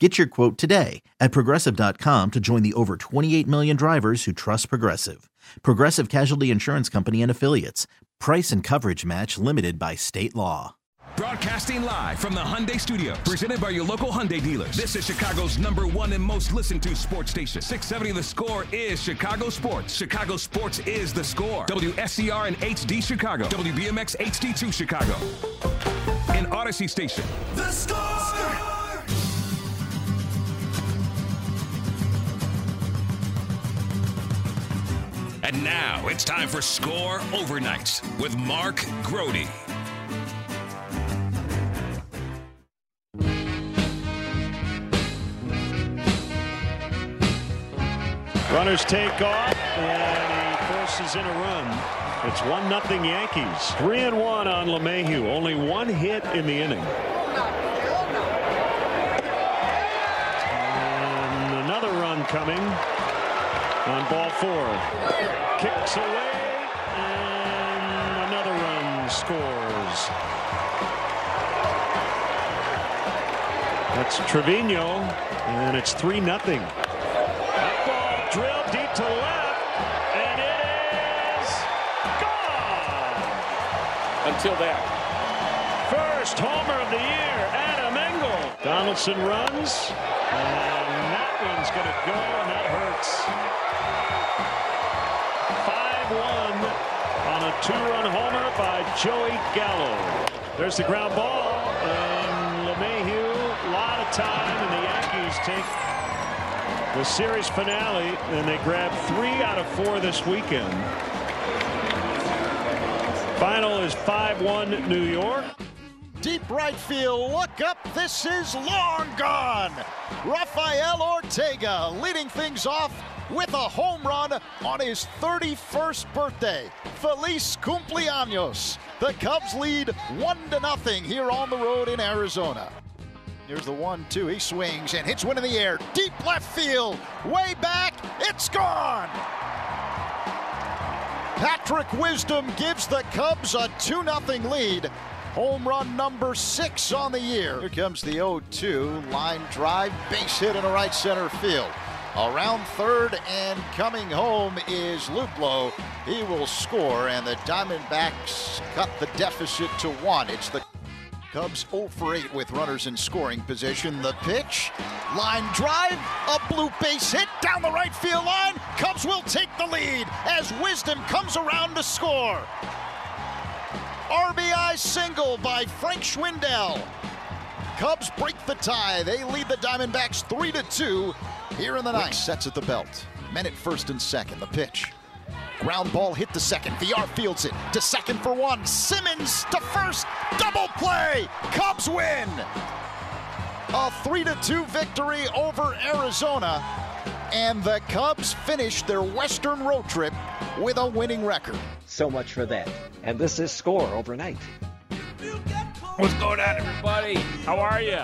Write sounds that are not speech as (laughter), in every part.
Get your quote today at progressive.com to join the over 28 million drivers who trust Progressive. Progressive Casualty Insurance Company and Affiliates. Price and coverage match limited by state law. Broadcasting live from the Hyundai Studios, presented by your local Hyundai dealers. This is Chicago's number one and most listened to sports station. 670 The Score is Chicago Sports. Chicago Sports is The Score. WSCR and HD Chicago. WBMX HD2 Chicago. In Audacy Station. The Score! And now it's time for Score Overnights with Mark Grote. Runners take off, and he forces in a run. It's 1 nothing Yankees. 3 and 1 on LeMahieu. Only one hit in the inning. And another run coming on ball four. Kicks away, and another run scores. That's Trevino, and it's 3 nothing. That ball drilled deep to left, and it is gone. Until that. First homer of the year, Adam Engel. Donaldson runs, and that one's going to go, and that hurts. 5-1 on a two-run homer by Joey Gallo. There's the ground ball, and LeMahieu, a lot of time, and the Yankees take the series finale, and they grab three out of four this weekend. Final is 5-1 New York. Deep right field, look up, this is long gone. Rafael Ortega leading things off with a home run on his 31st birthday. Feliz cumpleaños. The Cubs lead 1 to nothing here on the road in Arizona. Here's the one, two. He swings and hits one in the air. Deep left field. Way back. It's gone. Patrick Wisdom gives the Cubs a 2 0 lead. Home run number six on the year. Here comes the 0 2. Line drive, base hit in a right center field. Around third and coming home is Luplow. He will score, and the Diamondbacks cut the deficit to one. It's the Cubs 0 for 8 with runners in scoring position. The pitch, line drive, a blue base hit down the right field line. Cubs will take the lead as Wisdom comes around to score. RBI single by Frank Schwindel. Cubs break the tie. They lead the Diamondbacks 3 to 2 here in the ninth. Sets at the belt. Men at first and second. The pitch. Ground ball hit the second. VR fields it to second for one. Simmons to first. Double play. Cubs win. A 3 to 2 victory over Arizona. And the Cubs finished their Western road trip with a winning record. So much for that. And this is Score overnight. What's going on, everybody? How are you?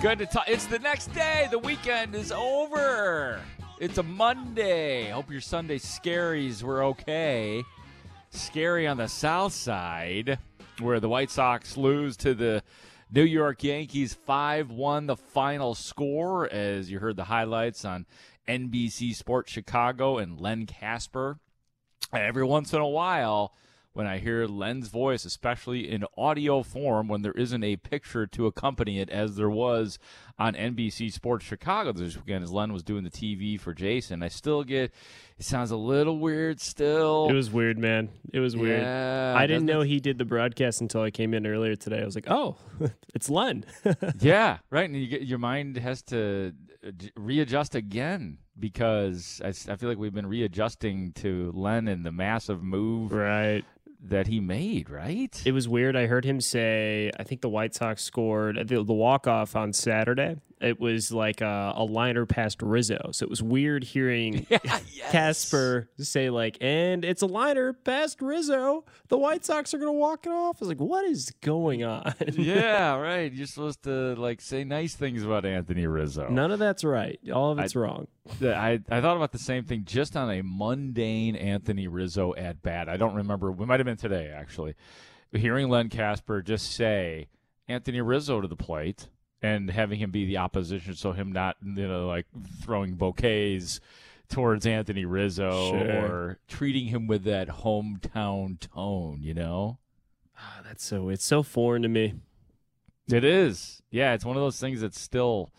Good to talk. It's the next day. The weekend is over. It's a Monday. Hope your Sunday scaries were okay. Scary on the south side, where the White Sox lose to the New York Yankees 5 1 the final score, as you heard the highlights on NBC Sports Chicago and Len Kasper. Every once in a while, when I hear Len's voice, especially in audio form, when there isn't a picture to accompany it, as there was on NBC Sports Chicago this weekend, as Len was doing the TV for Jason. I still get it sounds a little weird still. It was weird, man. It was weird. Yeah, I didn't know he did the broadcast until I came in earlier today. I was like, oh, (laughs) it's Len. (laughs) yeah, right. And you get, your mind has to uh, readjust again because I feel like we've been readjusting to Len and the massive move right. That he made, right? It was weird. I heard him say, I think the White Sox scored the, the walk off on Saturday. It was like a, a liner past Rizzo. So it was weird hearing (laughs) Kasper say, like, and it's a liner past Rizzo. The White Sox are going to walk it off. I was like, what is going on? (laughs) yeah, right. You're supposed to like say nice things about Anthony Rizzo. None of that's right. All of it's wrong. I, I thought about the same thing just on a mundane Anthony Rizzo at bat. I don't remember. We might have been today, actually. Hearing Len Kasper just say Anthony Rizzo to the plate and having him be the opposition, so him not, you know, like throwing bouquets towards Anthony Rizzo Sure. or treating him with that hometown tone, you know? Ah, that's so, it's so foreign to me. It is. Yeah, it's one of those things that's still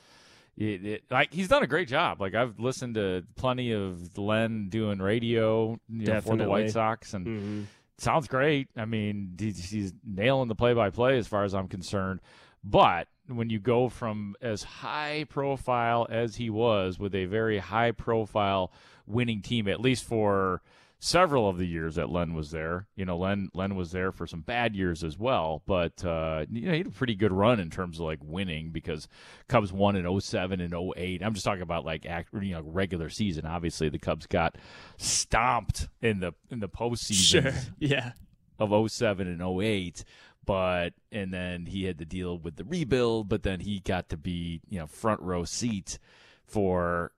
it, it, like he's done a great job. Like I've listened to plenty of Len doing radio you know, for the White Sox, and hmm sounds great. I mean, he's, he's nailing the play-by-play as far as I'm concerned. But when you go from as high profile as he was with a very high profile winning team, at least for several of the years that Len was there, you know, Len Len was there for some bad years as well, but uh, you know, he had a pretty good run in terms of like winning because Cubs won in 07 and 08. I'm just talking about like act, you know, regular season. Obviously, the Cubs got stomped in the in the postseason Sure. (laughs) Yeah. of 07 and 08 but and then he had to deal with the rebuild but then he got to be you know front row seat for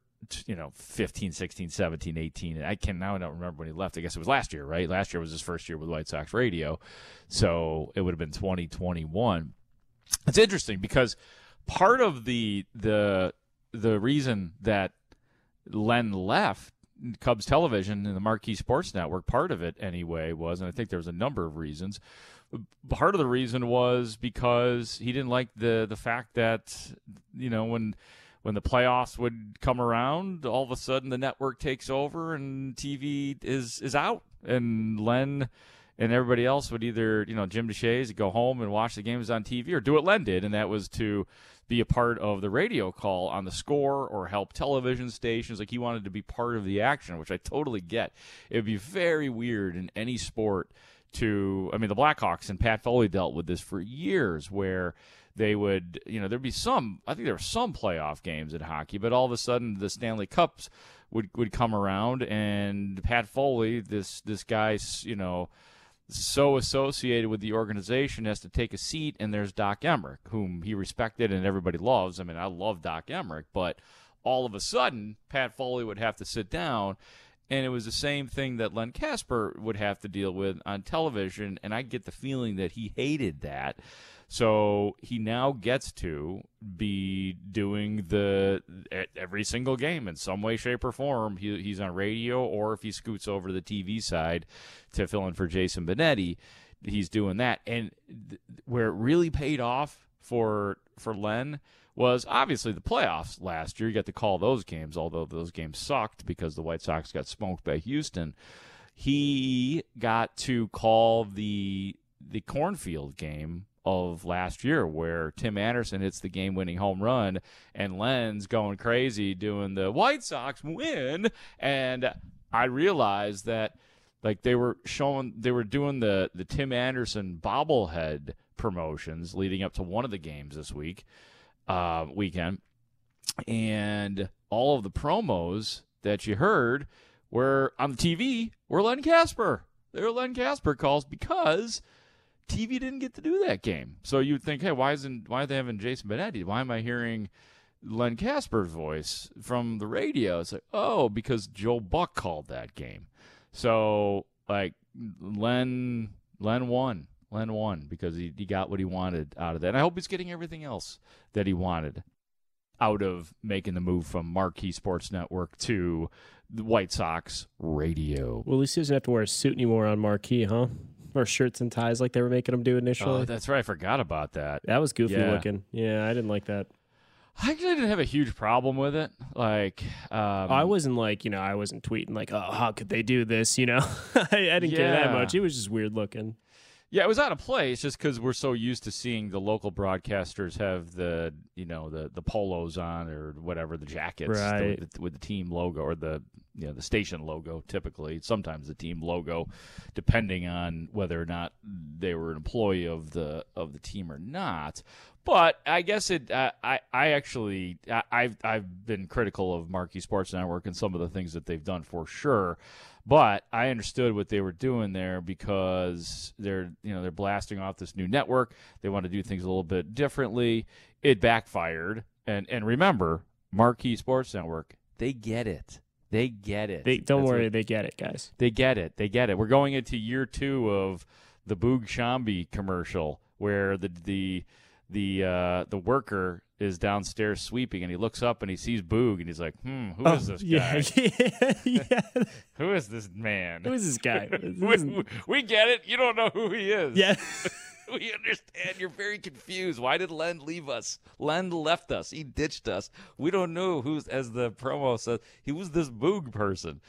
you know 15 16 17 18 i can now i don't remember when he left. I guess it was last year right? Last year was his first year with white sox radio. So it would have been 2021 it's interesting because part of the the the reason that Len left Cubs television and the Marquee Sports Network, part of it anyway was, and I think there was a number of reasons. Part of the reason was because he didn't like the the fact that you know when when the playoffs would come around, all of a sudden the network takes over and TV is is out, and Len and everybody else would either you know Jim Deshaies go home and watch the games on TV or do what Len did, and that was to be a part of the radio call on the score or help television stations. Like he wanted to be part of the action, which I totally get. It would be very weird in any sport to, I mean, the Blackhawks and Pat Foley dealt with this for years where they would, you know, there'd be some, I think there were some playoff games in hockey, but all of a sudden the Stanley Cups would, would come around and Pat Foley, this, this guy's, you know, so associated with the organization has to take a seat, and there's Doc Emrick, whom he respected and everybody loves. I mean, I love Doc Emrick, but all of a sudden, Pat Foley would have to sit down, and it was the same thing that Len Kasper would have to deal with on television, and I get the feeling that he hated that. So he now gets to be doing the every single game in some way, shape, or form. He, he's on radio, or if he scoots over to the TV side to fill in for Jason Benetti, he's doing that. And th- where it really paid off for for Len was obviously the playoffs last year. You got to call those games, although those games sucked because the White Sox got smoked by Houston. He got to call the the cornfield game of last year where Tim Anderson hits the game winning home run and Len's going crazy doing the White Sox win and I realized that like they were showing they were doing the the Tim Anderson bobblehead promotions leading up to one of the games this week uh, weekend and all of the promos that you heard were on the TV were Len Kasper. They were Len Kasper calls because TV didn't get to do that game. So you'd think, hey, why isn't why are they having Jason Benetti? Why am I hearing Len Kasper's voice from the radio? It's like, oh, because Joe Buck called that game. So like Len Len won. Len won because he, he got what he wanted out of that. And I hope he's getting everything else that he wanted out of making the move from Marquee Sports Network to the White Sox radio. Well, at least he doesn't have to wear a suit anymore on Marquee, huh? or shirts and ties like they were making him do initially. Oh, that's right. I forgot about that. that was goofy Yeah. looking. Yeah, I didn't like that. I actually didn't have a huge problem with it. Like, um, I wasn't like, you know, I wasn't tweeting like, oh, how could they do this? You know, (laughs) I, I didn't care that much. It was just weird looking. Yeah, it was out of place just because we're so used to seeing the local broadcasters have the you know the the polos on or whatever the jackets Right. with, the, with the team logo or the you know the station logo typically sometimes the team logo depending on whether or not they were an employee of the of the team or not. But I guess it. Uh, I I actually I, I've I've been critical of Marquee Sports Network and some of the things that they've done for sure. But I understood what they were doing there because they're you know they're blasting off this new network. They want to do things a little bit differently. It backfired. And and remember, Marquee Sports Network, they get it. They get it. They don't That's worry, what- they get it, guys. they get it. They get it. We're going into year two of the Boog Sciambi commercial, where the the the uh, the worker is downstairs sweeping, and he looks up and he sees Boog, and he's like, "Hmm, who is this guy? Oh, (laughs) Yeah, yeah. Who is this man? Who is this guy? (laughs) This we- we get it. You don't know who he is. yeah. (laughs) we understand. You're very confused. Why did Len leave us? Len left us. He ditched us. We don't know who's, as the promo says, he was this Boog person.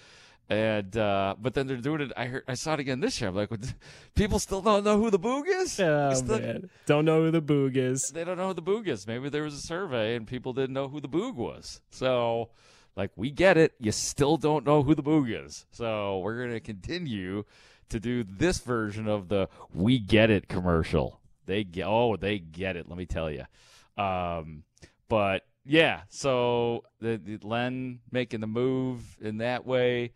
And uh, but then they're doing it. I heard, I saw it again this year. I'm like, what (laughs) people still don't know who the Boog is. Oh, the- man. Don't know who the boog is. they don't know who the Boog is. Maybe there was a survey and people didn't know who the Boog was. So, like, we get it. You still don't know who the Boog is. So we're gonna continue to do this version of the "We Get It" commercial. They get oh, they get it. Let me tell you. Um, but yeah, so the, the Len making the move in that way,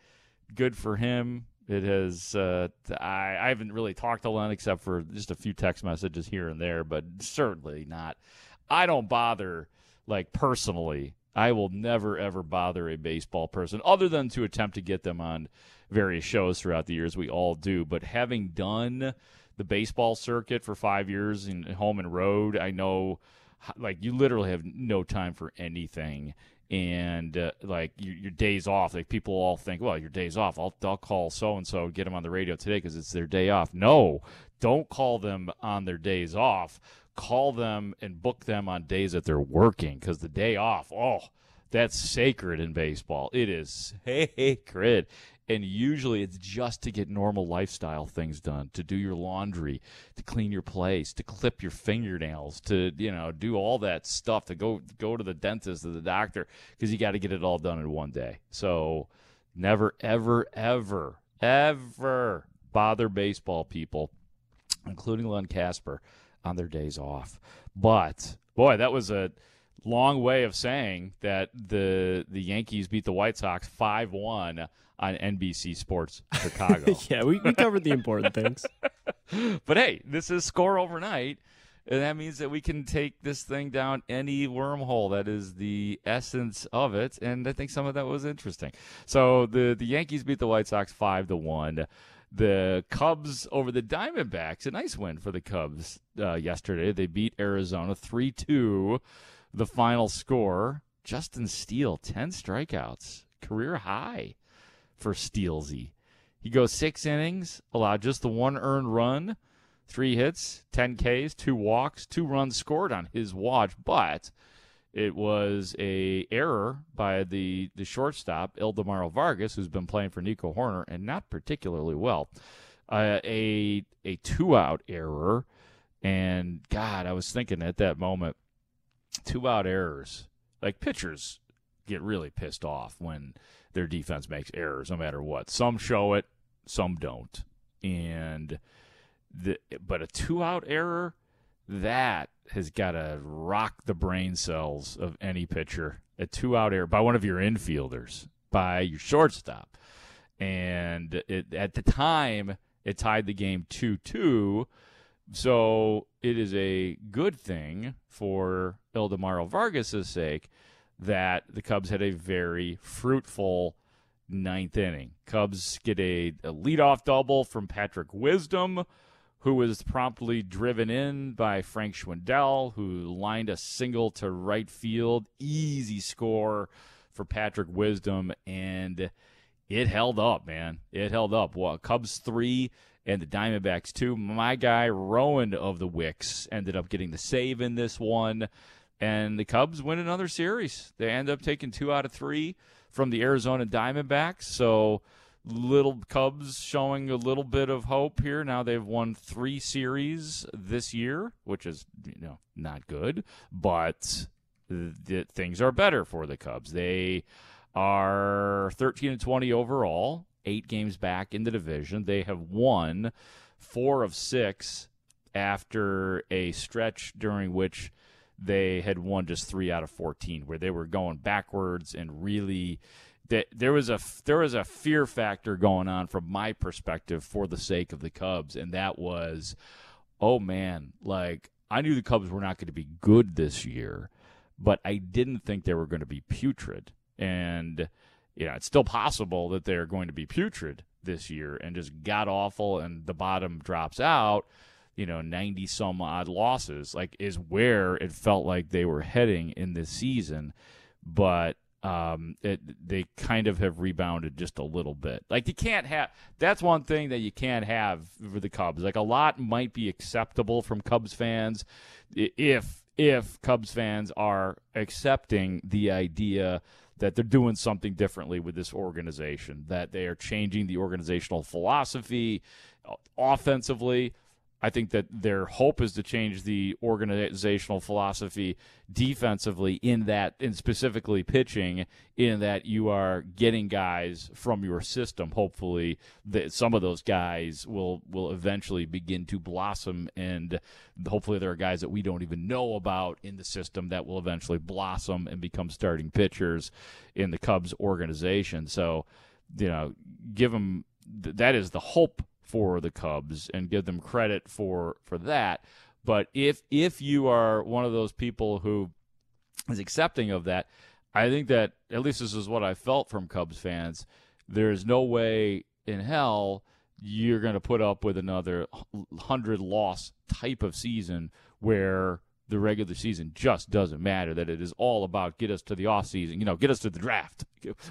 good for him. It has. Uh, I, I haven't really talked to Len except for just a few text messages here and there, but certainly not. I don't bother like personally. I will never ever bother a baseball person other than to attempt to get them on various shows throughout the years. We all do, but having done the baseball circuit for five years in home and road, I know like you literally have no time for anything and uh, like your, your days off like people all think well your days off i'll, I'll call so and so get them on the radio today because it's their day off. No don't call them on their days off. Call them and book them on days that they're working because the day off oh that's sacred in baseball. It is sacred and usually it's just to get normal lifestyle things done to do your laundry to clean your place to clip your fingernails to you know do all that stuff to go go to the dentist or the doctor because you got to get it all done in one day. So never ever ever ever bother baseball people including len kasper on their days off. But boy that was a long way of saying that the the yankees beat the white sox 5-1 on NBC Sports (laughs) Chicago. yeah, we, we covered the important things. (laughs) but hey, this is score overnight. And that means that we can take this thing down any wormhole. That is the essence of it. And I think some of that was interesting. So the, the Yankees beat the White Sox 5 to 1. The Cubs over the Diamondbacks, a nice win for the Cubs uh, yesterday. They beat Arizona 3 2. The final score Justin Steele, 10 strikeouts, career high for Steelsy. He goes six innings, allowed just the one earned run, three hits, 10 Ks, two walks, two runs scored on his watch, but it was a error by the, the shortstop, Ildemaro Vargas, who's been playing for Nico Hoerner and not particularly well. Uh, a a two out error, and God, I was thinking at that moment, two out errors. Like pitchers get really pissed off when their defense makes errors no matter what. Some show it, some don't. And the but a two out error that has got to rock the brain cells of any pitcher. A two out error by one of your infielders, by your shortstop. And it, at the time, it tied the game 2 2. So it is a good thing for Ildemaro Vargas' sake that the Cubs had a very fruitful ninth inning. Cubs get a, a leadoff double from Patrick Wisdom, who was promptly driven in by Frank Schwindel, who lined a single to right field. Easy score for Patrick Wisdom, and it held up, man. It held up. Well, Cubs three, and the Diamondbacks too. My guy Rowan of the Wicks ended up getting the save in this one, and the Cubs win another series. They end up taking two out of three from the Arizona Diamondbacks. So little Cubs showing a little bit of hope here. Now they've won three series this year, which is you know not good, but th- things are better for the Cubs. They are 13 and 20 overall, eight games back in the division. They have won four of six after a stretch during which they had won just three out of 14, where they were going backwards and really that there was a there was a fear factor going on from my perspective for the sake of the Cubs, and that was, oh man, like I knew the Cubs were not going to be good this year, but I didn't think they were going to be putrid, and you know it's still possible that they're going to be putrid this year and just got awful, and the bottom drops out. You know, 90 some odd losses, like, is where it felt like they were heading in this season. But um, it, they kind of have rebounded just a little bit. Like you can't have that's one thing that you can't have for the Cubs. Like a lot might be acceptable from Cubs fans if if Cubs fans are accepting the idea that they're doing something differently with this organization, that they are changing the organizational philosophy uh, offensively. I think that their hope is to change the organizational philosophy defensively in that, and specifically pitching, in that you are getting guys from your system. Hopefully, that some of those guys will will eventually begin to blossom, and hopefully, there are guys that we don't even know about in the system that will eventually blossom and become starting pitchers in the Cubs organization. So, you know, give them that is the hope for the Cubs and give them credit for for that. But if if you are one of those people who is accepting of that, I think that at least this is what I felt from Cubs fans. There's no way in hell you're going to put up with another 100 loss type of season where the regular season just doesn't matter that it is all about get us to the off season you know get us to the draft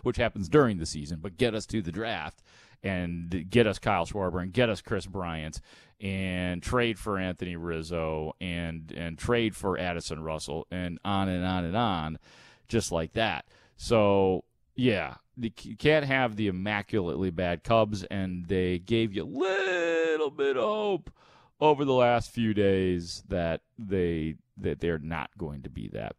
which happens during the season but get us to the draft and get us Kyle Schwarber and get us Kris Bryant and trade for Anthony Rizzo and and trade for Addison Russell and on and on and on, just like that. So yeah, you can't have the immaculately bad Cubs, and they gave you a little bit of hope over the last few days that they that they're not going to be that.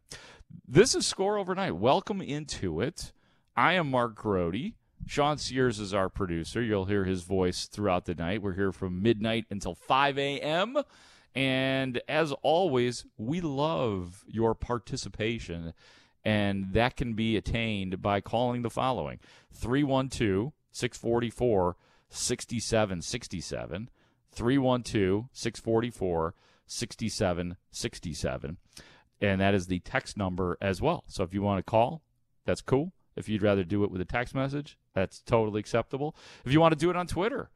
This is Score Overnight. Welcome into it. I am Mark Grote. Sean Sears is our producer. You'll hear his voice throughout the night. We're here from midnight until 5 a.m. And as always, we love your participation. And that can be attained by calling the following 312 644 6767. 312 644 6767. And that is the text number as well. So if you want to call, that's cool. If you'd rather do it with a text message, that's totally acceptable. If you want to do it on Twitter,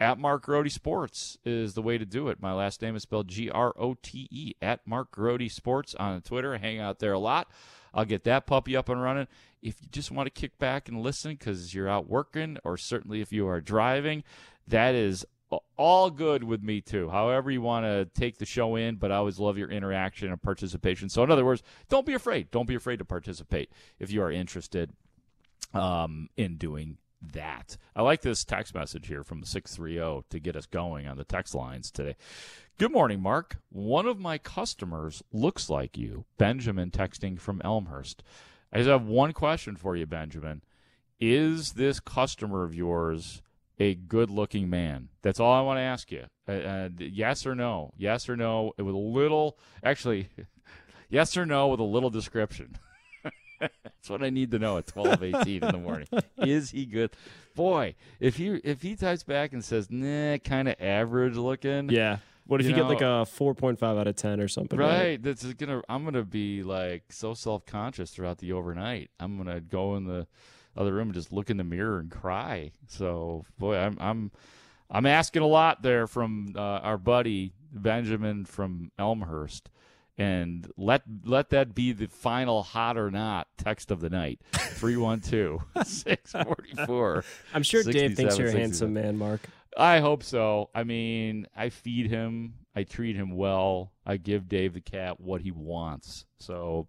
at Mark Grote Sports is the way to do it. My last name is spelled G R O T E at Mark Grote Sports on Twitter. I hang out there a lot. I'll get that puppy up and running. If you just want to kick back and listen because you're out working, or certainly if you are driving, that is all good with me too. However you want to take the show in, but I always love your interaction and participation. So in other words, don't be afraid. Don't be afraid to participate if you are interested um, in doing that. I like this text message here from 630 to get us going on the text lines today. Good morning, Mark. One of my customers looks like you, Benjamin texting from Elmhurst. I just have one question for you, Benjamin. Is this customer of yours a good looking man? That's all I want to ask you. Uh, yes or no? Yes or no? With a little, actually, (laughs) yes or no with a little description. (laughs) That's what I need to know at twelve eighteen in the morning. (laughs) Is he good? Boy, if he if he types back and says, nah, kind of average looking. Yeah. What if you, you know, get like a four point five out of ten or something? Right. right. That's gonna. I'm gonna be like so self conscious throughout the overnight. I'm gonna go in the other room and just look in the mirror and cry. So boy, I'm I'm I'm asking a lot there from uh, our buddy Benjamin from Elmhurst and let let that be the final hot or not text of the night (laughs) 312 644 i'm sure dave thinks you're a handsome man mark I hope so. I mean, I feed him, I treat him well, I give Dave the cat what he wants. So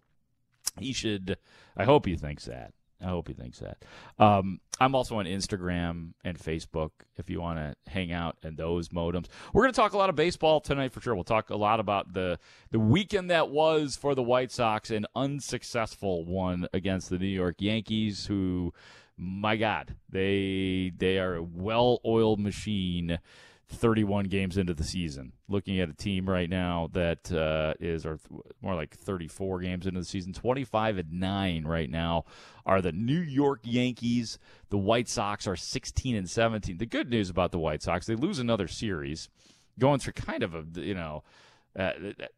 he should. I hope he thinks that. I hope he thinks that. Um, I'm also on Instagram and Facebook if you want to hang out in those modems. We're going to talk a lot of baseball tonight for sure. We'll talk a lot about the the weekend that was for the White Sox, an unsuccessful one against the New York Yankees, who, my God, they they are a well-oiled machine 31 games into the season. Looking at a team right now that uh, is, or th- more like 34 games into the season, 25 and 9 right now are the New York Yankees. The White Sox are 16 and 17. The good news about the White Sox, they lose another series, going through kind of a, you know, uh,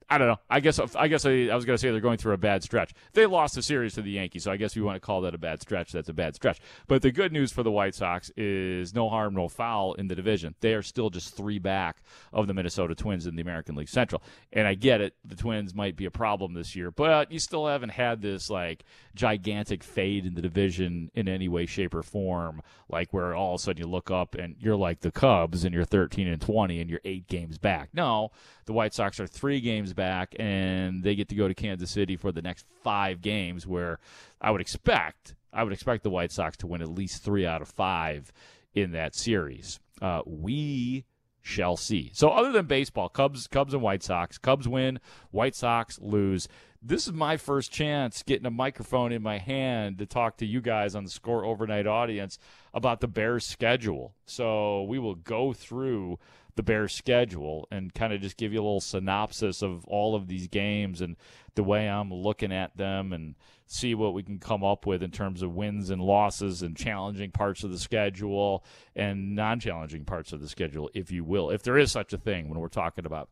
I don't know. I guess I guess I, I was going to say they're going through a bad stretch. They lost the series to the Yankees, so I guess we want to call that a bad stretch. That's a bad stretch. But the good news for the White Sox is no harm, no foul in the division. They are still just three back of the Minnesota Twins in the American League Central. And I get it, the Twins might be a problem this year, but you still haven't had this like gigantic fade in the division in any way, shape, or form. Like where all of a sudden you look up and you're like the Cubs and you're 13 and 20 and you're eight games back. No, the White Sox are three games back, and they get to go to Kansas City for the next five games. Where I would expect, I would expect the White Sox to win at least three out of five in that series. Uh, we shall see. So, other than baseball, Cubs, Cubs, and White Sox. Cubs win, White Sox lose. This is my first chance getting a microphone in my hand to talk to you guys on the Score Overnight audience about the Bears' schedule. So, we will go through the Bears' schedule and kind of just give you a little synopsis of all of these games and the way I'm looking at them and see what we can come up with in terms of wins and losses and challenging parts of the schedule and non challenging parts of the schedule, if you will, if there is such a thing when we're talking about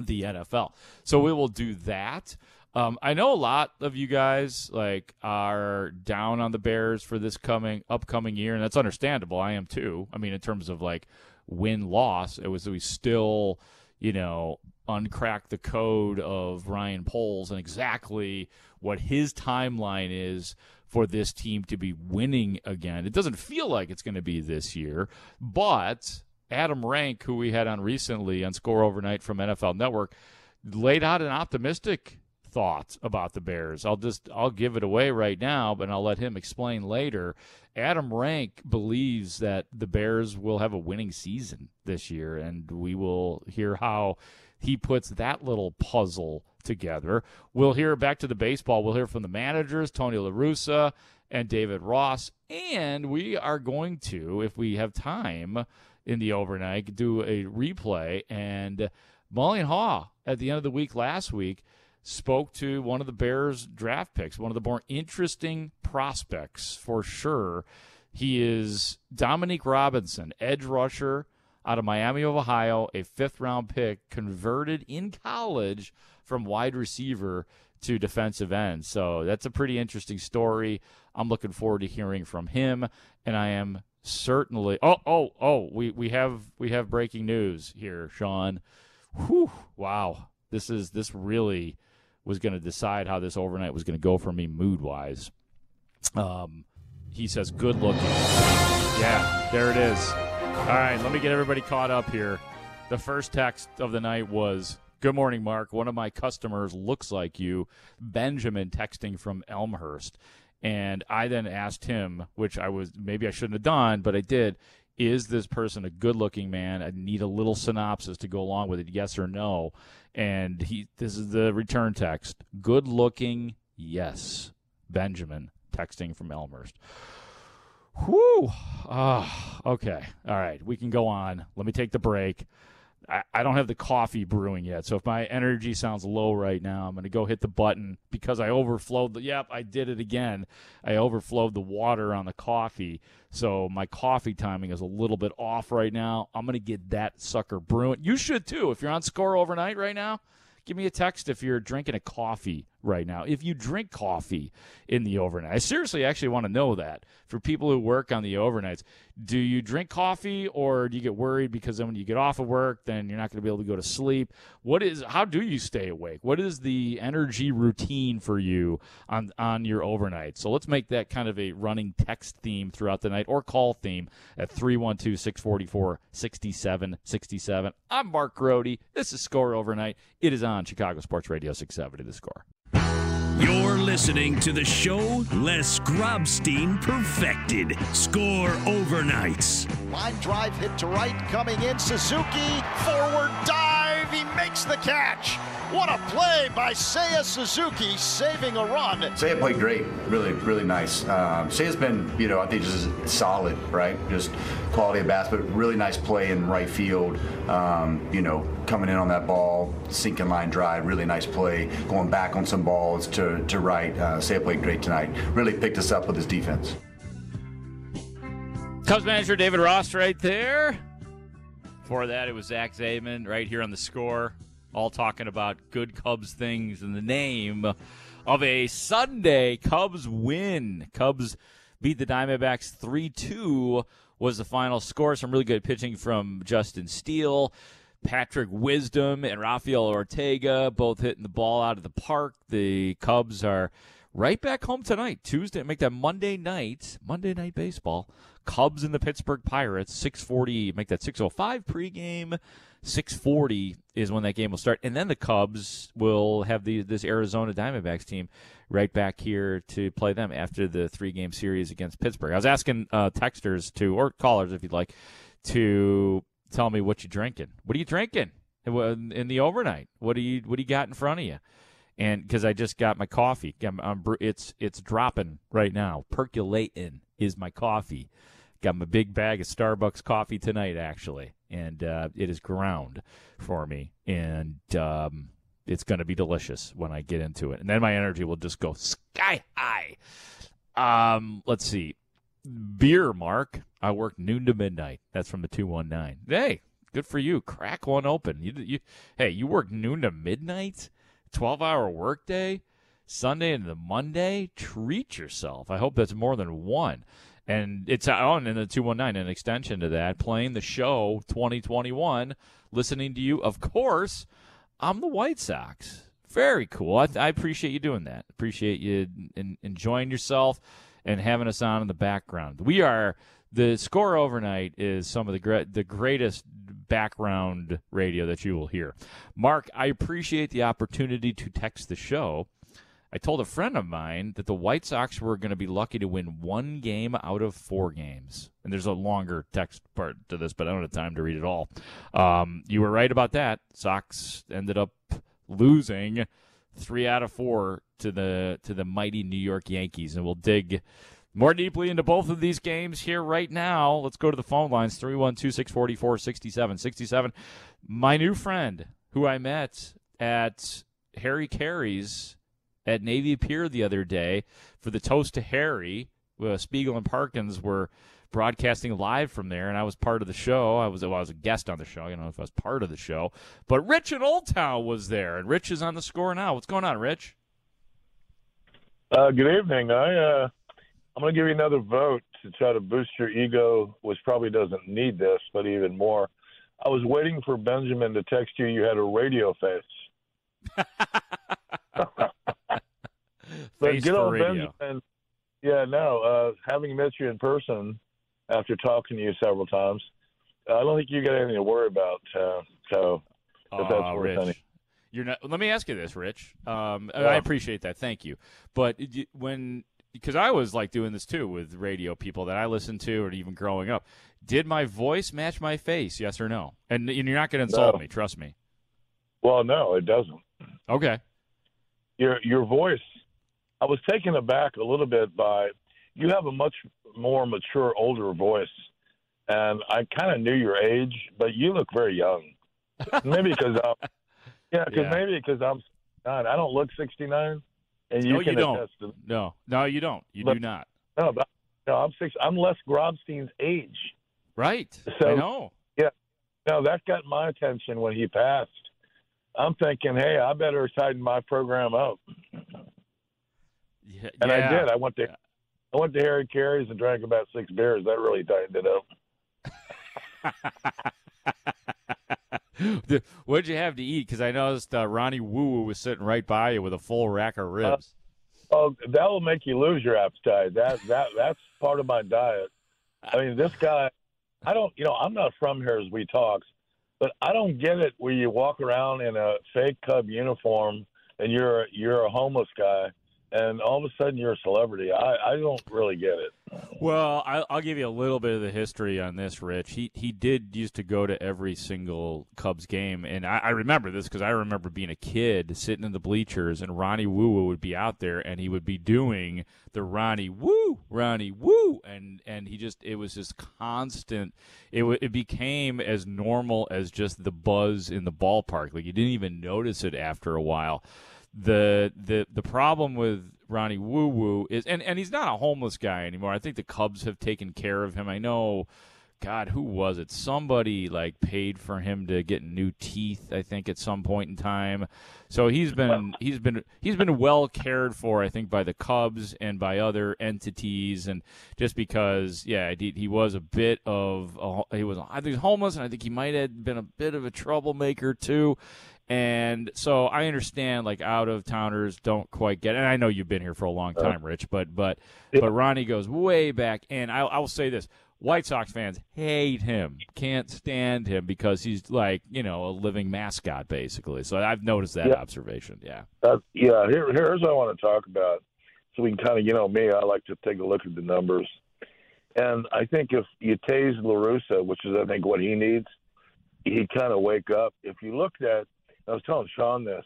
the NFL. So we will do that. Um, I know a lot of you guys like are down on the Bears for this coming upcoming year, and that's understandable. I am too. I mean, in terms of like win loss. It was we still, you know, uncrack the code of Ryan Poles and exactly what his timeline is for this team to be winning again. It doesn't feel like it's going to be this year, but Adam Rank, who we had on recently on Score Overnight from NFL Network, laid out an optimistic thought about the Bears. I'll just I'll give it away right now, but I'll let him explain later. Adam Rank believes that the Bears will have a winning season this year, and we will hear how he puts that little puzzle together. We'll hear back to the baseball. We'll hear from the managers, Tony La Russa and David Ross, and we are going to, if we have time in the overnight, do a replay and. Mullen Haw at the end of the week last week spoke to one of the Bears draft picks, one of the more interesting prospects for sure. He is Dominique Robinson, edge rusher out of Miami of Ohio, a fifth round pick, converted in college from wide receiver to defensive end. So that's a pretty interesting story. I'm looking forward to hearing from him, and I am certainly. Oh, oh, oh! We we have we have breaking news here, Sean. Whew! Wow, this is this really was going to decide how this overnight was going to go for me mood wise. Um, he says, good looking. Yeah, there it is. All right, let me get everybody caught up here. The first text of the night was, Good morning, Mark. One of my customers looks like you, Benjamin, texting from Elmhurst. And I then asked him, which I was maybe I shouldn't have done, but I did. Is this person a good looking man? I need a little synopsis to go along with it, yes or no and he this is the return text. Good looking, yes. Benjamin texting from Elmhurst. Whew. Oh, okay. All right. We can go on. Let me take the break. I, I don't have the coffee brewing yet. So if my energy sounds low right now, I'm going to go hit the button because I overflowed the. Yep, I did it again. I overflowed the water on the coffee. So my coffee timing is a little bit off right now. I'm going to get that sucker brewing. You should too. If you're on score overnight right now, give me a text if you're drinking a coffee right now. If you drink coffee in the overnight, I seriously actually want to know that for people who work on the overnights. Do you drink coffee or do you get worried because then when you get off of work, then you're not going to be able to go to sleep? What is how do you stay awake? What is the energy routine for you on on your overnight? So let's make that kind of a running text theme throughout the night or call theme at 312-644-6767. I'm Mark Grote. This is Score Overnight. It is on Chicago Sports Radio 670 The Score. You're listening to the show Les Grobstein perfected. Score overnights. Line drive hit to right, coming in. Suzuki, forward dive. He makes the catch. What a play by Seiya Suzuki, saving a run. Seiya played great, really, really nice. Um, Seiya's been, you know, I think just solid, right? Just quality of bats, but really nice play in right field. Um, you know, coming in on that ball, sinking line drive, really nice play. Going back on some balls to, to right. Uh, Seiya played great tonight. Really picked us up with his defense. Cubs manager David Ross right there. Before that, it was Zach Zaidman right here on the score, all talking about good Cubs things in the name of a Sunday Cubs win. Cubs beat the Diamondbacks 3 2 was the final score. Some really good pitching from Justin Steele. Patrick Wisdom and Rafael Ortega both hitting the ball out of the park. The Cubs are right back home tonight, Tuesday. Make that Monday night, Monday night baseball. Cubs and the Pittsburgh Pirates, 640, make that 605 pregame. 640 is when that game will start. And then the Cubs will have the this Arizona Diamondbacks team right back here to play them after the three game series against Pittsburgh. I was asking uh, texters to, or callers if you'd like, to tell me what you're drinking. What are you drinking in the overnight? What do you what do you got in front of you? And because I just got my coffee, I'm, I'm, it's it's dropping right now, percolating is my coffee. Got my big bag of Starbucks coffee tonight, actually, and uh, it is ground for me, and um, it's going to be delicious when I get into it, and then my energy will just go sky high. Um, let's see, beer, Mark. I work noon to midnight. That's from the two one nine. Hey, good for you. Crack one open. You, you, hey, you work noon to midnight, twelve hour workday. Sunday into Monday, treat yourself. I hope that's more than one. And it's on in the 219, an extension to that, playing the show 2021, listening to you. Of course, I'm the White Sox. Very cool. I, I appreciate you doing that. Appreciate you in, enjoying yourself and having us on in the background. We are the score overnight is some of the great the greatest background radio that you will hear. Mark, I appreciate the opportunity to text the show. I told a friend of mine that the White Sox were going to be lucky to win one game out of four games. And there's a longer text part to this, but I don't have time to read it all. Um, you were right about that. Sox ended up losing three out of four to the to the mighty New York Yankees, and we'll dig more deeply into both of these games here right now. Let's go to the phone lines 312 644 6767. My new friend who I met at Harry Caray's at Navy Pier the other day for the Toast to Harry. Uh, Spiegel and Parkins were broadcasting live from there, and I was part of the show. I was well, I was a guest on the show. I don't know if I was part of the show, but Rich in Old Town was there, and Rich is on the score now. What's going on, Rich? Uh, good evening. I uh, I'm going to give you another vote to try to boost your ego, which probably doesn't need this, but even more. I was waiting for Benjamin to text you. You had a radio face. (laughs) (laughs) but for old radio. Benjamin. Yeah, no. Uh, having met you in person after talking to you several times, I don't think you got anything to worry about. Uh, so, if that's worth Rich. any. You're not. Let me ask you this, Rich. Um, Yeah. I appreciate that. Thank you. But when because I was like doing this too with radio people that I listened to, or even growing up, did my voice match my face? Yes or no? And, and you're not going to insult No. me. Trust me. Well, no, it doesn't. Okay. your your voice i was taken aback a little bit by you have a much more mature older voice and i kind of knew your age but you look very young (laughs) maybe because i'm yeah because Yeah. maybe because i'm nine i don't look 69 and you no, can you don't. attest to No, no, you don't. You But- do not. no but no i'm six i'm les grobstein's age Right. So- I know. Yeah. No that got my attention when he passed I'm thinking, hey, I better tighten my program up. Yeah, And yeah. I did. I went to I went to Harry Caray's and drank about six beers. That really tightened it up. (laughs) What'd you have to eat? Because I noticed uh, Ronnie Woo Woo was sitting right by you with a full rack of ribs. Oh, that will make you lose your appetite. That that that's part of my diet. I mean, this guy, I don't, you know, I'm not from here as we talks, but I don't get it where you walk around in a fake Cub uniform and you're you're a homeless guy, and all of a sudden you're a celebrity. I I don't really get it. Well, I, I'll give you a little bit of the history on this, Rich. He he did used to go to every single Cubs game, and I, I remember this because I remember being a kid sitting in the bleachers, and Ronnie Woo Woo would be out there, and he would be doing the Ronnie Woo, Ronnie Woo, and and he just it was just constant. It w- it became as normal as just the buzz in the ballpark. Like you didn't even notice it after a while the the the problem with Ronnie Woo Woo is and, and he's not a homeless guy anymore. I think the Cubs have taken care of him. I know God, who was it? Somebody like paid for him to get new teeth, I think, at some point in time. So he's been he's been he's been well cared for, I think, by the Cubs and by other entities, and just because, yeah, he, he was a bit of a, he was I think homeless, and I think he might have been a bit of a troublemaker too. And so I understand like out of towners don't quite get it. And I know you've been here for a long time, Rich, but but but Ronnie goes way back and I I will say this. White Sox fans hate him, can't stand him because he's like, you know, a living mascot basically. So I've noticed that Yeah. observation. Yeah. Uh, yeah, here, here's what I want to talk about. So we can kind of, you know, me, I like to take a look at the numbers. And I think if you tase La Russa, which is, I think, what he needs, he'd kind of wake up. If you looked at, I was telling Sean this,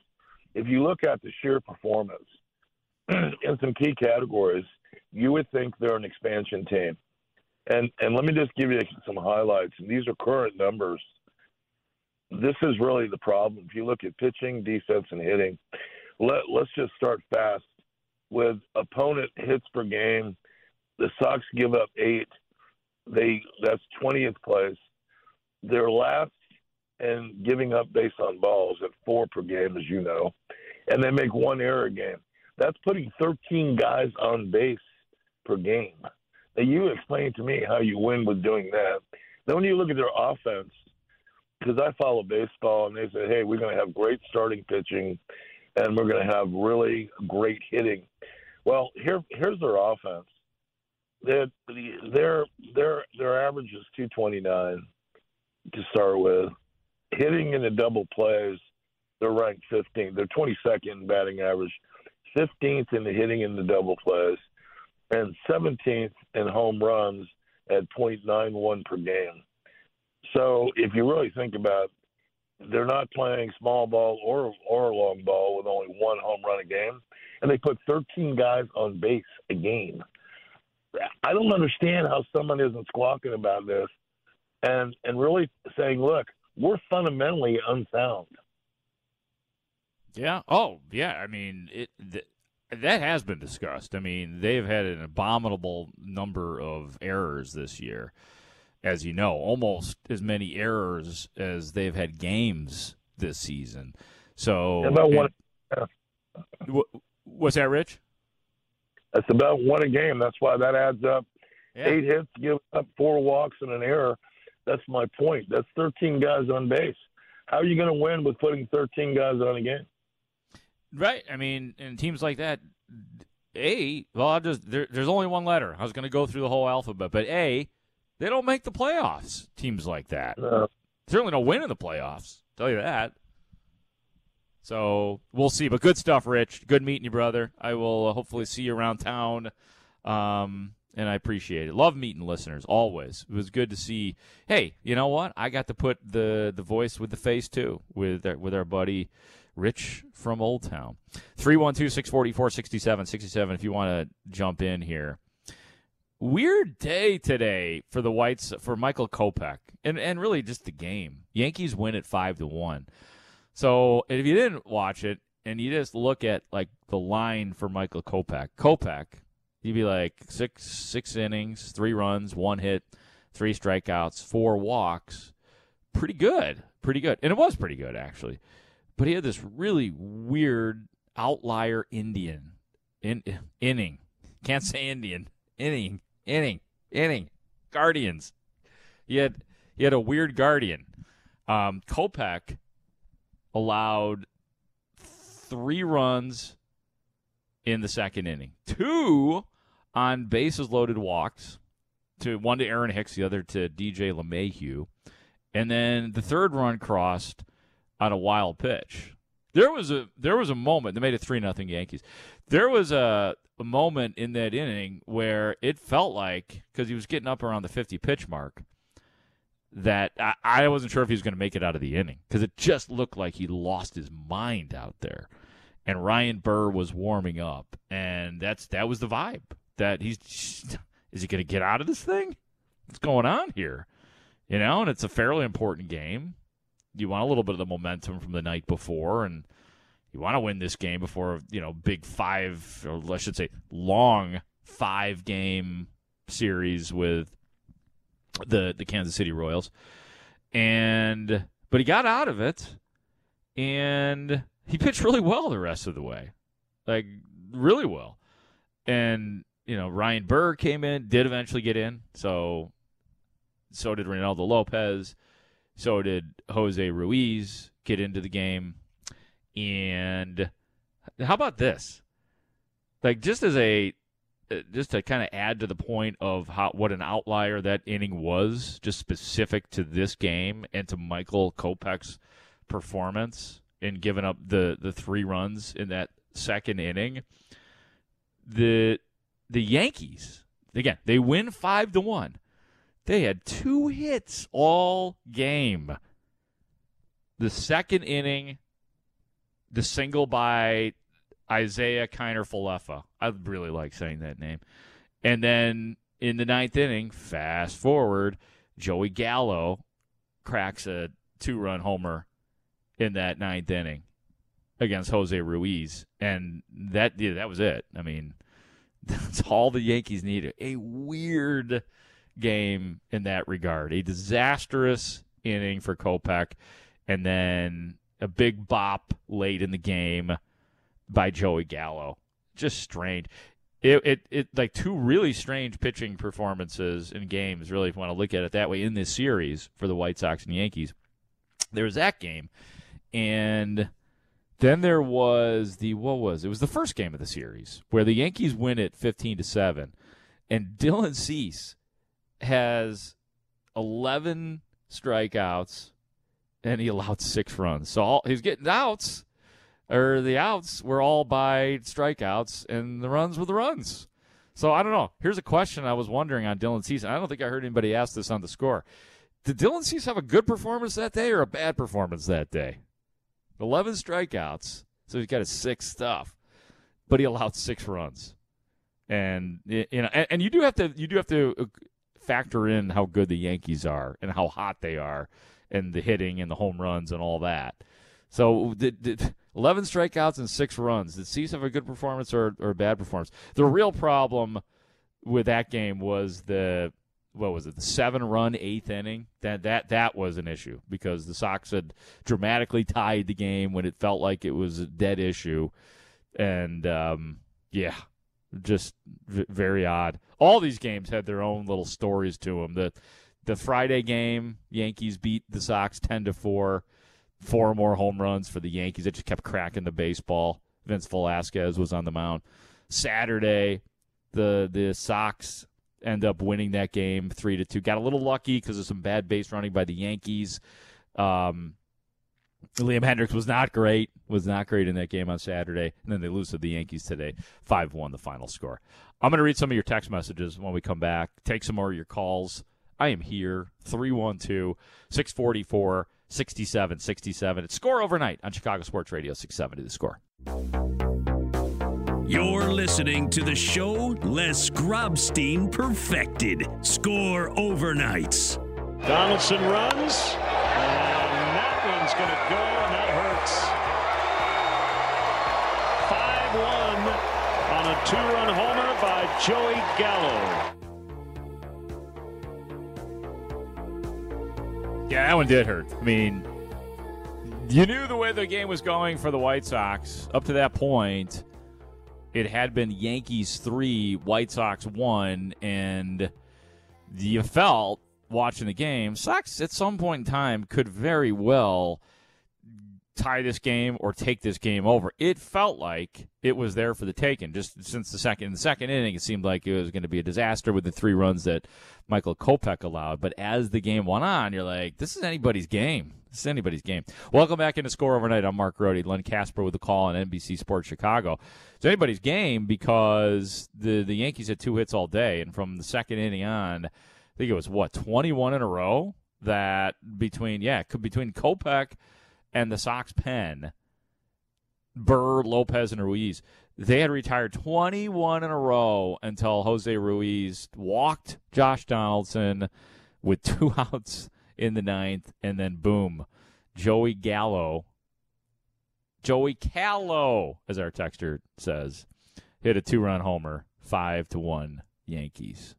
if you look at the sheer performance (clears throat) in some key categories, you would think they're an expansion team. And and let me just give you some highlights. And these are current numbers. This is really the problem. If you look at pitching, defense, and hitting, let let's just start fast with opponent hits per game. The Sox give up eight. They that's twentieth place. They're last in giving up base on balls at four per game, as you know, and they make one error a game. That's putting 13 guys on base per game. Now, you explain to me how you win with doing that. Then when you look at their offense, because I follow baseball, and they say, hey, we're going to have great starting pitching, and we're going to have really great hitting. Well, here here's their offense. Their their their their average is 229 to start with. Hitting in the double plays, they're ranked 15th. They're 22nd in batting average, 15th in the hitting in the double plays, and 17th in home runs at .91 per game. So if you really think about it, they're not playing small ball or or long ball with only one home run a game, and they put 13 guys on base a game. I don't understand how someone isn't squawking about this, and and really saying, look, we're fundamentally unsound. Yeah. Oh, yeah. I mean, it th- that has been discussed. I mean, they've had an abominable number of errors this year, as you know, almost as many errors as they've had games this season. So, About one, and- what's that, Rich? that's about one a game. That's why that adds up. Yeah. Eight hits, give up four walks and an error. That's my point. That's 13 guys on base. How are you going to win with putting 13 guys on a game? Right. I mean, in teams like that, A, well, I'll just there, there's only one letter. I was going to go through the whole alphabet, but A, they don't make the playoffs. Teams like that Uh, certainly don't win in the playoffs. Tell you that. So we'll see. But good stuff, Rich. Good meeting you, brother. I will uh, hopefully see you around town. Um, and I appreciate it. Love meeting listeners always. It was good to see. Hey, you know what? I got to put the the voice with the face too with our, with our buddy Rich from Old Town. 312-644-6767 if you want to jump in here. Weird day today for the Whites for Michael Kopech and and really just the game. Yankees win at 5 to 1. So, if you didn't watch it and you just look at like the line for Michael Kopech, Kopech, you'd be like six six innings, three runs, one hit, three strikeouts, four walks. Pretty good. Pretty good. And it was pretty good actually. but he had this really weird outlier Indian in, inning. Can't say Indian inning inning inning Guardians. He had he had a weird guardian. Um, Kopech allowed three runs in the second inning, two on bases loaded walks, to one to Aaron Hicks, the other to DJ LeMahieu, and then the third run crossed on a wild pitch. There was a there was a moment they made it three nothing Yankees. There was a, a moment in that inning where it felt like because he was getting up around the fifty pitch mark that I, I wasn't sure if he was going to make it out of the inning because it just looked like he lost his mind out there. And Ryan Burr was warming up, and that's that was the vibe that he's is he going to get out of this thing? What's going on here? You know, and it's a fairly important game. You want a little bit of the momentum from the night before, and you want to win this game before you know big five, or I should say, long five game series with the the Kansas City Royals, and but he got out of it, and he pitched really well the rest of the way, like really well, and you know Ryan Burr came in, did eventually get in, so so did Reynaldo Lopez, so did Jose Ruiz get into the game, and how about this? Like just as a uh, just to kind of add to the point of how what an outlier that inning was, just specific to this game and to Michael Kopech's performance in giving up the the three runs in that second inning. The the Yankees again they win five to one. They had two hits all game. The second inning, the single by Isiah Kiner Falefa. I really like saying that name. And then in the ninth inning, fast forward, Joey Gallo cracks a two run homer in that ninth inning against Jose Ruiz. And that yeah, that was it. I mean, that's all the Yankees needed. A weird game in that regard. A disastrous inning for Kopech, and then a big bop late in the game by Joey Gallo. Just strange. It, it, it like two really strange pitching performances in games, really, if you want to look at it that way, in this series for the White Sox and Yankees. There was that game. And then there was the what was it? was the first game of the series where the Yankees win it 15 to 7 and (laughs) Dylan Cease has 11 strikeouts and he allowed 6 runs. So all, he's getting outs or the outs were all by strikeouts, and the runs were the runs. So I don't know. Here's a question I was wondering on Dylan Cease. I don't think I heard anybody ask this on the score. Did Dylan Cease have a good performance that day or a bad performance that day? 11 strikeouts, so he's got his six stuff, but he allowed six runs. And you know, and, and you do have to you do have to uh, factor in how good the Yankees are and how hot they are, and the hitting and the home runs and all that. So did, did 11 strikeouts and six runs. Did Cease have a good performance or, or a bad performance? The real problem with that game was the what was it the seven run eighth inning that that that was an issue because the Sox had dramatically tied the game when it felt like it was a dead issue, and um, yeah, just v- very odd. All these games had their own little stories to them. The the Friday game, Yankees beat the Sox ten to four four more home runs for the Yankees. That just kept cracking the baseball. Vince Velasquez was on the mound. Saturday, the the Sox end up winning that game three to two. Got a little lucky because of some bad base running by the Yankees. Um, Liam Hendriks was not great. Was not great in that game on Saturday, and then they lose to the Yankees today, five one the final score. I'm going to read some of your text messages when we come back. Take some more of your calls. I am here 312 644 67 67. It's score overnight on Chicago Sports Radio 670 the score. You're listening to the show Les Grobstein perfected. Score overnights. Donaldson runs, and that one's going to go, and that hurts. 5 1 on a two run homer by Joey Gallo. Yeah, that one did hurt. I mean, You knew the way the game was going for the White Sox up to that point. It had been Yankees three, White Sox one, and you felt watching the game, Sox at some point in time could very well tie this game or take this game over. It felt like it was there for the taking. Just since the second the second inning, it seemed like it was going to be a disaster with the three runs that Michael Kopech allowed. But as the game went on, you're like, this is anybody's game. This is anybody's game. Welcome back into Score Overnight. I'm Mark Grote. Len Kasper with the call on NBC Sports Chicago. It's anybody's game because the the Yankees had two hits all day, and from the second inning on, I think it was what 21 in a row that between yeah between Kopech and the Sox pen, Burr, Lopez, and Ruiz, they had retired 21 in a row until Jose Ruiz walked Josh Donaldson with two (laughs) outs in the ninth, and then boom, Joey Gallo, Joey Callow, as our texter says, hit a two-run homer, five to one Yankees.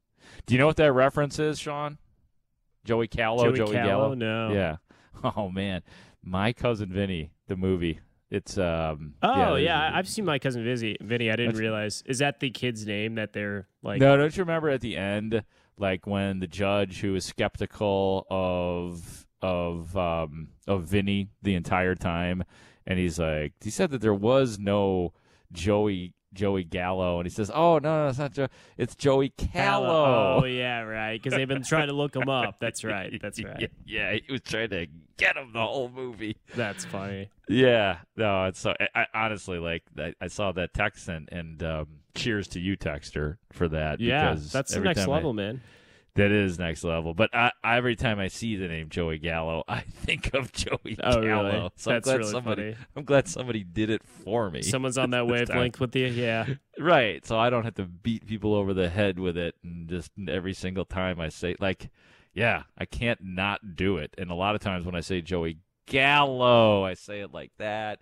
Do you know what that reference is, Sean? Joey Callow, Joey, Joey Callow? Gallo. No. Yeah. (laughs) Oh man, my cousin Vinny, the movie. It's um. Oh yeah, I- I've seen my cousin Vinny. Vinny, I didn't That's- realize. Is that the kid's name that they're like? no, don't you remember at the end, like when the judge who was skeptical of of um of Vinny the entire time, and he's like, he said that there was no Joey Joey Gallo, and he says, oh no, no, it's not Joe, it's Joey Callow. Oh (laughs) yeah, right. Because they've been trying to look him up. That's right. (laughs) That's right. yeah, he was trying to get him the whole movie. That's funny. Yeah, no, it's so. I, I honestly like. I, I saw that text and and um, cheers to you, texter, for that. Yeah, that's the next time I- level, man. That is next level. But I, every time I see the name Joey Gallo, (laughs) I think of Joey Oh, Gallo. really? So I'm glad really somebody. funny. I'm glad somebody did it for me. Someone's on (laughs) that wavelength with you. Yeah. (laughs) Right. So I don't have to beat people over the head with it and just every single time I say like yeah, I can't not do it. And a lot of times when I say Joey Gallo, I say it like that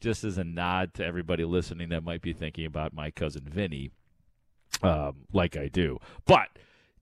just as a nod to everybody listening that might be thinking about my cousin Vinny um like I do. But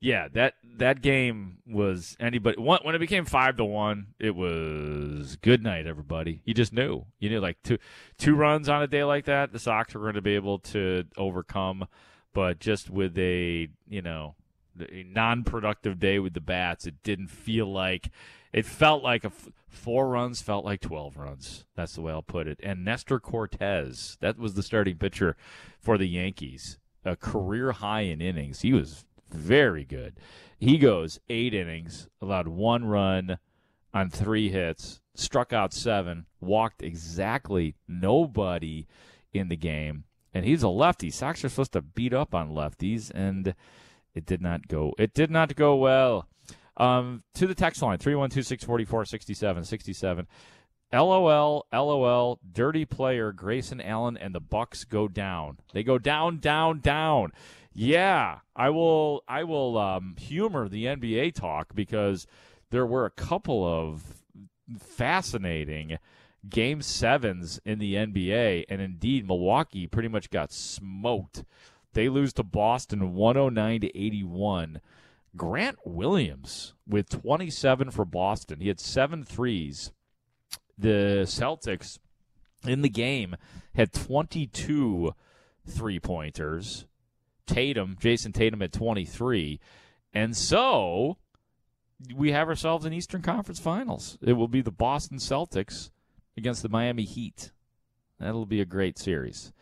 yeah, that that game was anybody when it became five to one, it was good night, everybody. You just knew, you knew like two two runs on a day like that, the Sox were going to be able to overcome. But just with a you know a non-productive day with the bats, it didn't feel like it felt like a f- four runs felt like twelve runs. That's the way I'll put it. And Nestor Cortes, that was the starting pitcher for the Yankees, a career high in innings. He was very good. He goes eight innings, allowed one run on three hits, struck out seven, walked exactly nobody in the game. And he's a lefty. Sox are supposed to beat up on lefties, and it did not go. It did not go well. Um, to the text line 312 644 67 67. LOL, LOL, dirty player Grayson Allen and the Bucks go down. They go down, down, down. Yeah, I will. I will um, humor the NBA talk because there were a couple of fascinating game sevens in the NBA, and indeed Milwaukee pretty much got smoked. They lose to Boston 109 to 81. Grant Williams with 27 for Boston. He had seven threes. The Celtics in the game had 22 three pointers. Tatum, Jayson Tatum at 23. And so we have ourselves an Eastern Conference Finals. It will be the Boston Celtics against the Miami Heat. That'll be a great series.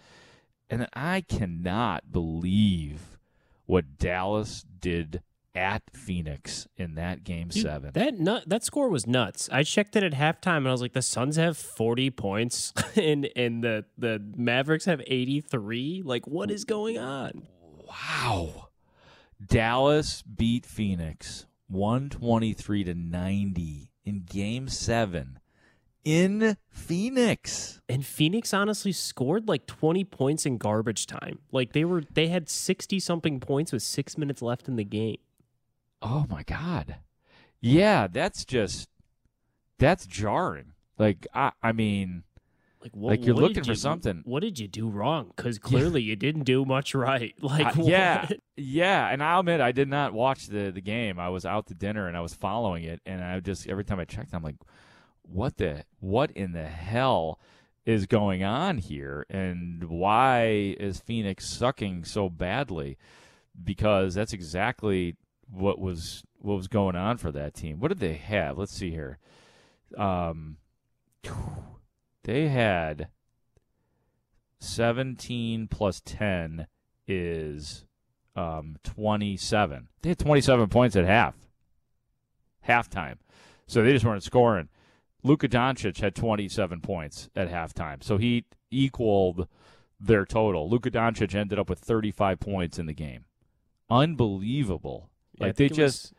And I cannot believe what Dallas did at Phoenix in that game Dude, seven. That nut, that score was nuts. I checked it at halftime and I was like, the Suns have forty points (laughs) and and the the Mavericks have eighty three. Like, what is going on? Wow. Dallas beat Phoenix 123 to 90 in game 7 in Phoenix. And Phoenix honestly scored like twenty points in garbage time. Like they were they had sixty something points with six minutes left in the game. Oh my god. Yeah, that's just that's jarring. Like I I mean Like, what, Like, you're what looking for you- something. What did you do wrong? Because clearly you didn't do much right. (laughs) Like, I- yeah, what? (laughs) yeah, and I'll admit I did not watch the the game. I was out to dinner and I was following it, and I just every time I checked, I'm like, what the what in the hell is going on here and why is Phoenix sucking so badly? Because that's exactly what was what was going on for that team. What did they have? Let's see here. Um, (sighs) they had 17 plus 10 is um, 27. They had 27 points at half, halftime. So they just weren't scoring. Luka Doncic had 27 points at halftime. So he equaled their total. Luka Doncic ended up with 35 points in the game. Unbelievable. Yeah, like they just was-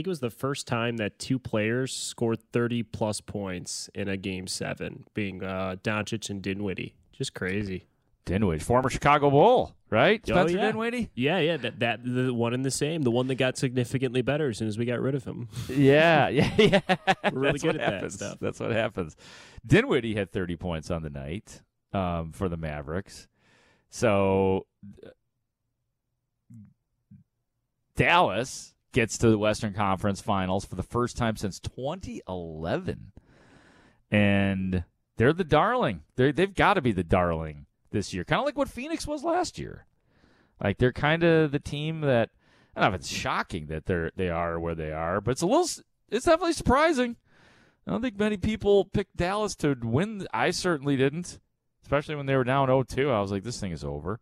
think it was the first time that two players scored 30 plus points in a game seven, being uh, Doncic and Dinwiddie. Just crazy. Dinwiddie, former Chicago Bull, right? Oh, yeah. Dinwiddie. Yeah, yeah, that that the one and the same, the one that got significantly better as soon as we got rid of him. (laughs) Yeah, yeah, yeah. We're really (laughs) That's good at that happens. stuff. That's what happens. Dinwiddie had 30 points on the night um, for the Mavericks. So uh, Dallas gets to the Western Conference Finals for the first time since 2011, and they're the darling. They they've got to be the darling this year, kind of like what Phoenix was last year. Like they're kind of the team that I don't know if it's shocking that they're they are where they are, but it's a little it's definitely surprising. I don't think many people picked Dallas to win. I certainly didn't, especially when they were down 0-2. I was like, this thing is over.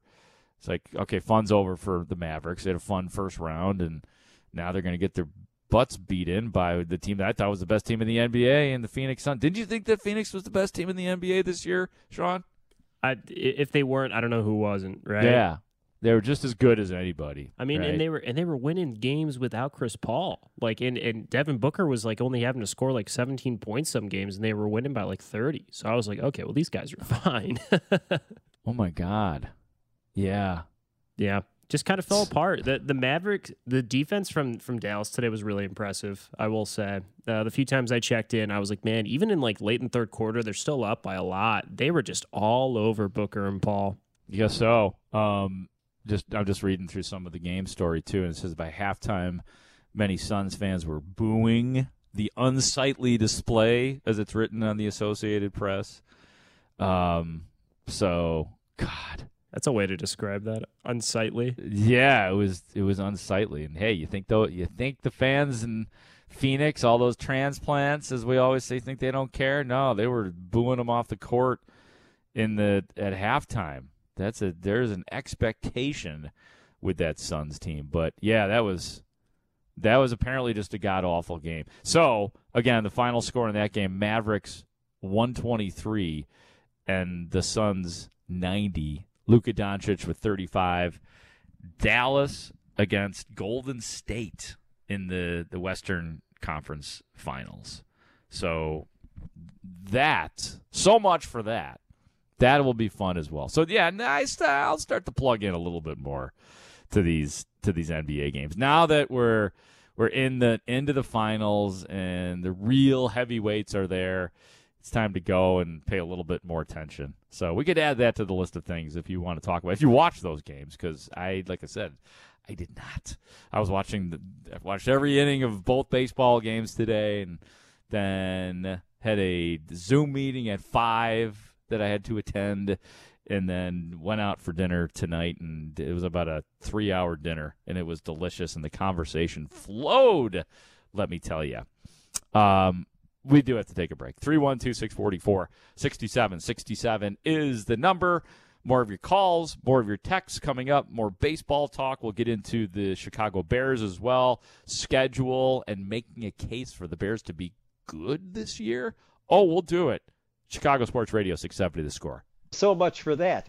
It's like, okay, fun's over for the Mavericks. They had a fun first round, and now they're going to get their butts beat in by the team that I thought was the best team in the NBA and the Phoenix Suns. Didn't you think that Phoenix was the best team in the NBA this year, Sean? I, if they weren't, I don't know who wasn't. Right? Yeah, they were just as good as anybody. I mean, right? and they were and they were winning games without Chris Paul. Like, and and Devin Booker was like only having to score like 17 points some games, and they were winning by like 30. So I was like, okay, well these guys are (laughs) fine. oh my god, yeah, yeah, just kind of fell apart. The the Mavericks, the defense from from Dallas today was really impressive. I will say, uh, the few times I checked in, I was like, man, even in like late in third quarter, they're still up by a lot. They were just all over Booker and Paul. Yes, so. Um, just I'm just reading through some of the game story too, and it says by halftime, many Suns fans were booing the unsightly display, as it's written on the Associated Press. Um, so God, That's a way to describe that. Unsightly. yeah, it was it was unsightly. And hey, you think though you think the fans in Phoenix, all those transplants, as we always say, think they don't care? No, they were booing them off the court in the at halftime. That's a there's an expectation with that Suns team. But yeah, that was that was apparently just a god awful game. So again, the final score in that game: Mavericks one twenty three, and the Suns ninety. Luka Doncic with thirty five. Dallas against Golden State in the the Western Conference Finals. So that so much for that. That will be fun as well. So yeah, nice. I'll start to plug in a little bit more to these to these NBA games now that we're we're in the into the finals and the real heavyweights are there. It's time to go and pay a little bit more attention. So we could add that to the list of things if you want to talk about. If you watch those games, because I, like I said, I did not. I was watching. The, I watched every inning of both baseball games today, and then had a Zoom meeting at five that I had to attend, and then went out for dinner tonight. And it was about a three-hour dinner, and it was delicious, and the conversation flowed. Let me tell you. Um, we do have to take a break. 312 644 6767 is the number. More of your calls, more of your texts coming up, more baseball talk. We'll get into the Chicago Bears as well, schedule, and making a case for the Bears to be good this year. Oh, we'll do it. Chicago Sports Radio 670 the score. So much for that.